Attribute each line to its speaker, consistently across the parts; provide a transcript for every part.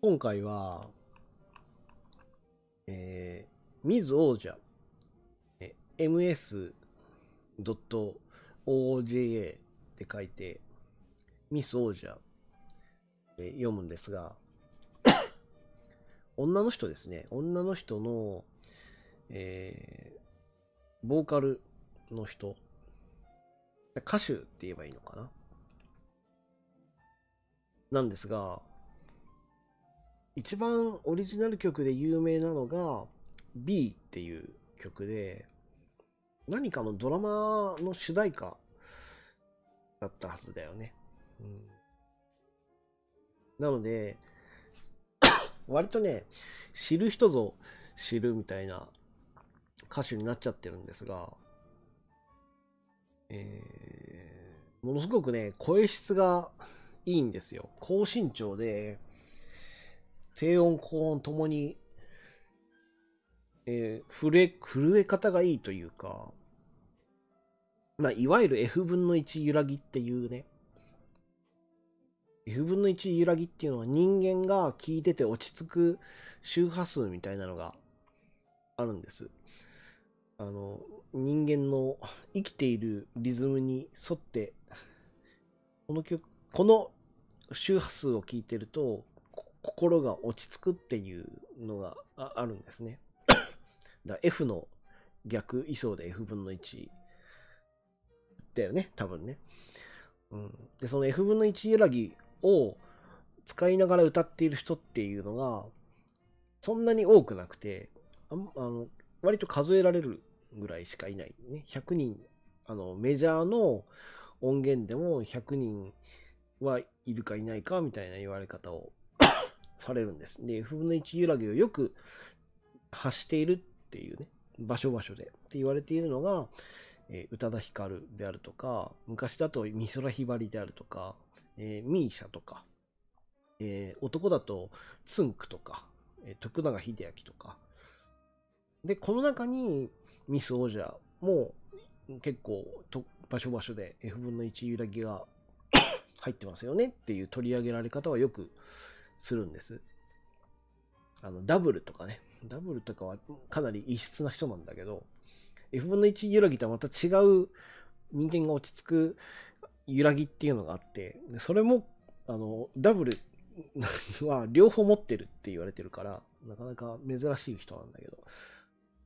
Speaker 1: 今回は、えー、ミズ王者、え ms.oja って書いて、ミス王者、え読むんですが、女の人ですね。女の人の、えー、ボーカルの人。歌手って言えばいいのかな？なんですが、一番オリジナル曲で有名なのが B っていう曲で、何かのドラマの主題歌だったはずだよね。うん、なので、割とね、知る人ぞ知るみたいな歌手になっちゃってるんですが、えー、ものすごくね、声質がいいんですよ。高身長で、低音、高音ともに、えー、震え、震え方がいいというか、まあ、いわゆる F 分の1揺らぎっていうね、F 分の1揺らぎっていうのは人間が聞いてて落ち着く周波数みたいなのがあるんです。あの、人間の生きているリズムに沿って、この曲、この周波数を聞いてると、心が落ち着くっていうのがあるんですね。だ F の逆位相で F 分の1だよね、多分ね。うん、で、その F 分の1揺らぎを使いながら歌っている人っていうのが、そんなに多くなくて、あの割と数えられるぐらいしかいない。ね、100人、あの、メジャーの音源でも100人はいるかいないかみたいな言われ方をされるんです。で、F 分の1揺らぎをよく発しているっていうね、場所場所でって言われているのが、えー、宇多田ヒカルであるとか、昔だと美空ひばりであるとか、えー、ミーシャとか、えー、男だとツンクとか、えー、徳永秀明とか。で、この中にミス王者も結構と場所場所で F 分の1揺らぎが 入ってますよねっていう取り上げられ方はよくするんです。あの、ダブルとかね。ダブルとかはかなり異質な人なんだけど、F 分の1揺らぎとはまた違う人間が落ち着く揺らぎっていうのがあって、それも、あの、ダブル は両方持ってるって言われてるから、なかなか珍しい人なんだけど、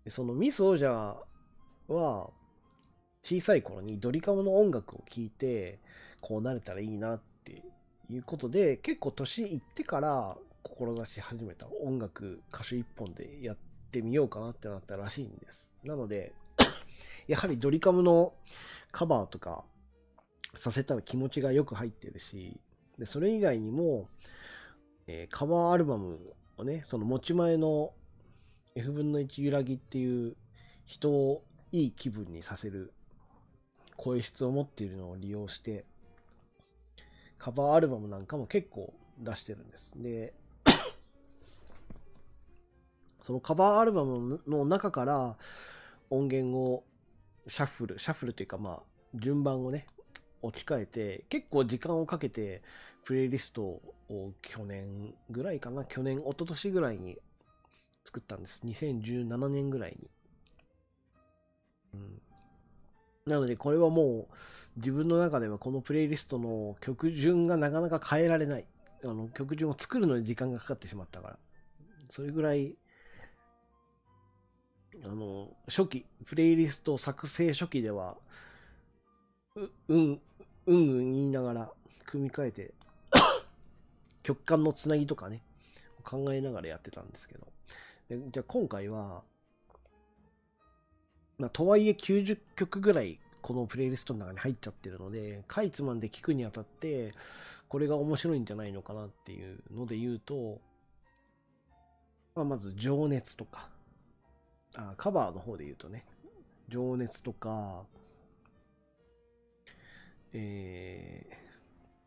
Speaker 1: そのミス王者は、小さい頃にドリカムの音楽を聴いて、こうなれたらいいなっていうことで、結構年いってから志し始めた音楽歌手一本でやってみようかなってなったらしいんです。なので、やはりドリカムのカバーとかさせたら気持ちがよく入ってるし、でそれ以外にも、えー、カバーアルバムをね、その持ち前の F 分の1揺らぎっていう人をいい気分にさせる声質を持っているのを利用して、カバーアルバムなんかも結構出してるんです。で、そのカバーアルバムの中から音源をシャッフル、シャッフルというかまあ、順番をね、置き換えて、結構時間をかけて、プレイリストを去年ぐらいかな、去年、一昨年ぐらいに作ったんです。2017年ぐらいに。うん。なので、これはもう、自分の中ではこのプレイリストの曲順がなかなか変えられない。あの、曲順を作るのに時間がかかってしまったから。それぐらい、あの、初期、プレイリスト作成初期では、う、うん、うんうん言いながら組み替えて、曲間のつなぎとかね、考えながらやってたんですけど。じゃあ今回は、まあ、とはいえ90曲ぐらいこのプレイリストの中に入っちゃってるので、かいつまんで聞くにあたって、これが面白いんじゃないのかなっていうので言うと、まあ、まず、情熱とか、あ、カバーの方で言うとね、情熱とか、え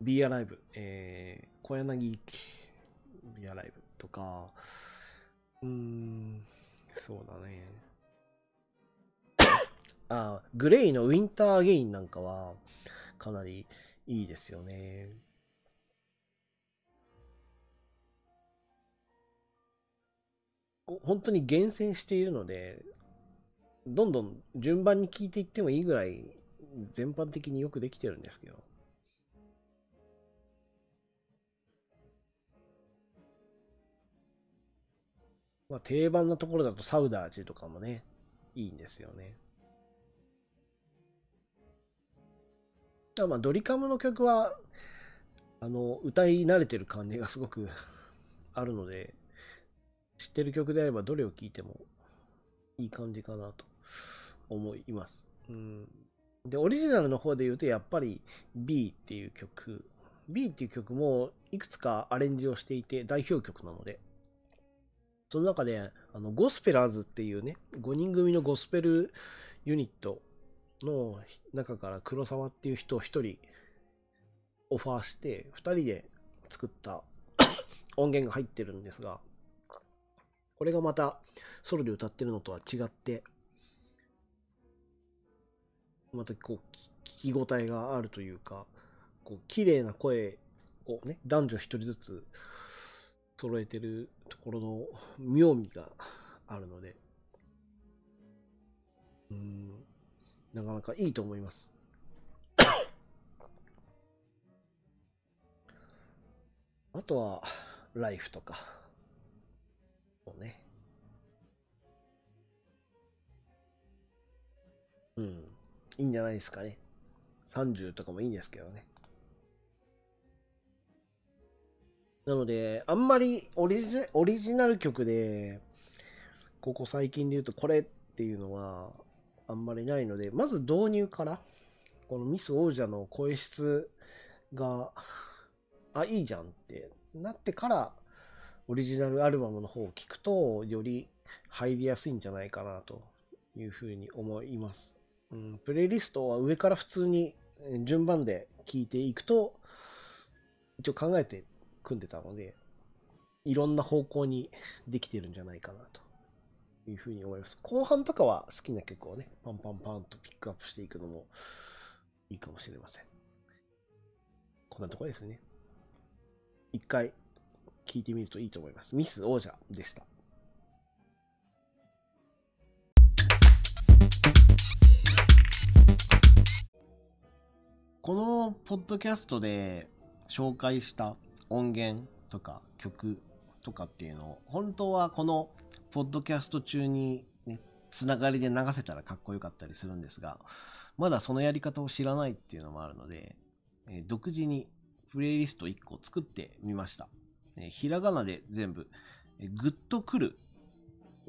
Speaker 1: ー、Be Alive、えー、小柳ゆき、Be Alive とか、うーん、そうだね。あ、グレイのウィンターゲインなんかは、かなりいいですよね。本当に厳選しているので、どんどん順番に聞いていってもいいぐらい全般的によくできてるんですけど。まあ、定番なところだとサウダージとかもね、いいんですよね。まあドリカムの曲は、あの、歌い慣れてる感じがすごく あるので、知ってる曲であればどれを聴いてもいい感じかなと思います。うん。で、オリジナルの方で言うと、やっぱり B っていう曲、B っていう曲もいくつかアレンジをしていて代表曲なので、その中で、あの、ゴスペラーズっていうね、5人組のゴスペルユニットの中から黒沢っていう人を1人オファーして、2人で作った 音源が入ってるんですが、これがまたソロで歌ってるのとは違って、またこう、聞き応えがあるというか、こう、綺麗な声をね、男女一人ずつ揃えてるところの妙味があるので、うん、なかなかいいと思います。あとは、ライフとか、そうね。うん。いいんじゃないですかね。30とかもいいんですけどね。なので、あんまりオリジオリジナル曲で、ここ最近で言うとこれっていうのはあんまりないので、まず導入から、このミス王者の声質が、あ、いいじゃんってなってから、オリジナルアルバムの方を聞くと、より入りやすいんじゃないかなというふうに思います。うん、プレイリストは上から普通に順番で聞いていくと、一応考えて組んでたので、いろんな方向にできてるんじゃないかなというふうに思います。後半とかは好きな曲をね、パンパンパンとピックアップしていくのもいいかもしれません。こんなところですね。一回聞いてみるといいと思います。ミス王者でした。このポッドキャストで紹介した音源とか曲とかっていうのを、本当はこのポッドキャスト中にね、つながりで流せたらかっこよかったりするんですが、まだそのやり方を知らないっていうのもあるので、えー、独自にプレイリスト1個作ってみました。えー、ひらがなで全部、えー、グッとくる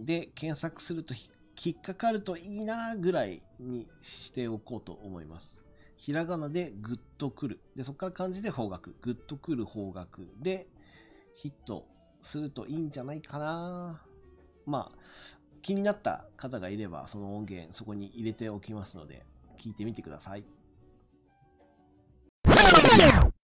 Speaker 1: で検索すると引っかかるといいなぐらいにしておこうと思います。ひらがなでグッとくる。で、そこから漢字で方角。グッとくる方角でヒットするといいんじゃないかな。まあ、気になった方がいれば、その音源そこに入れておきますので、聞いてみてください。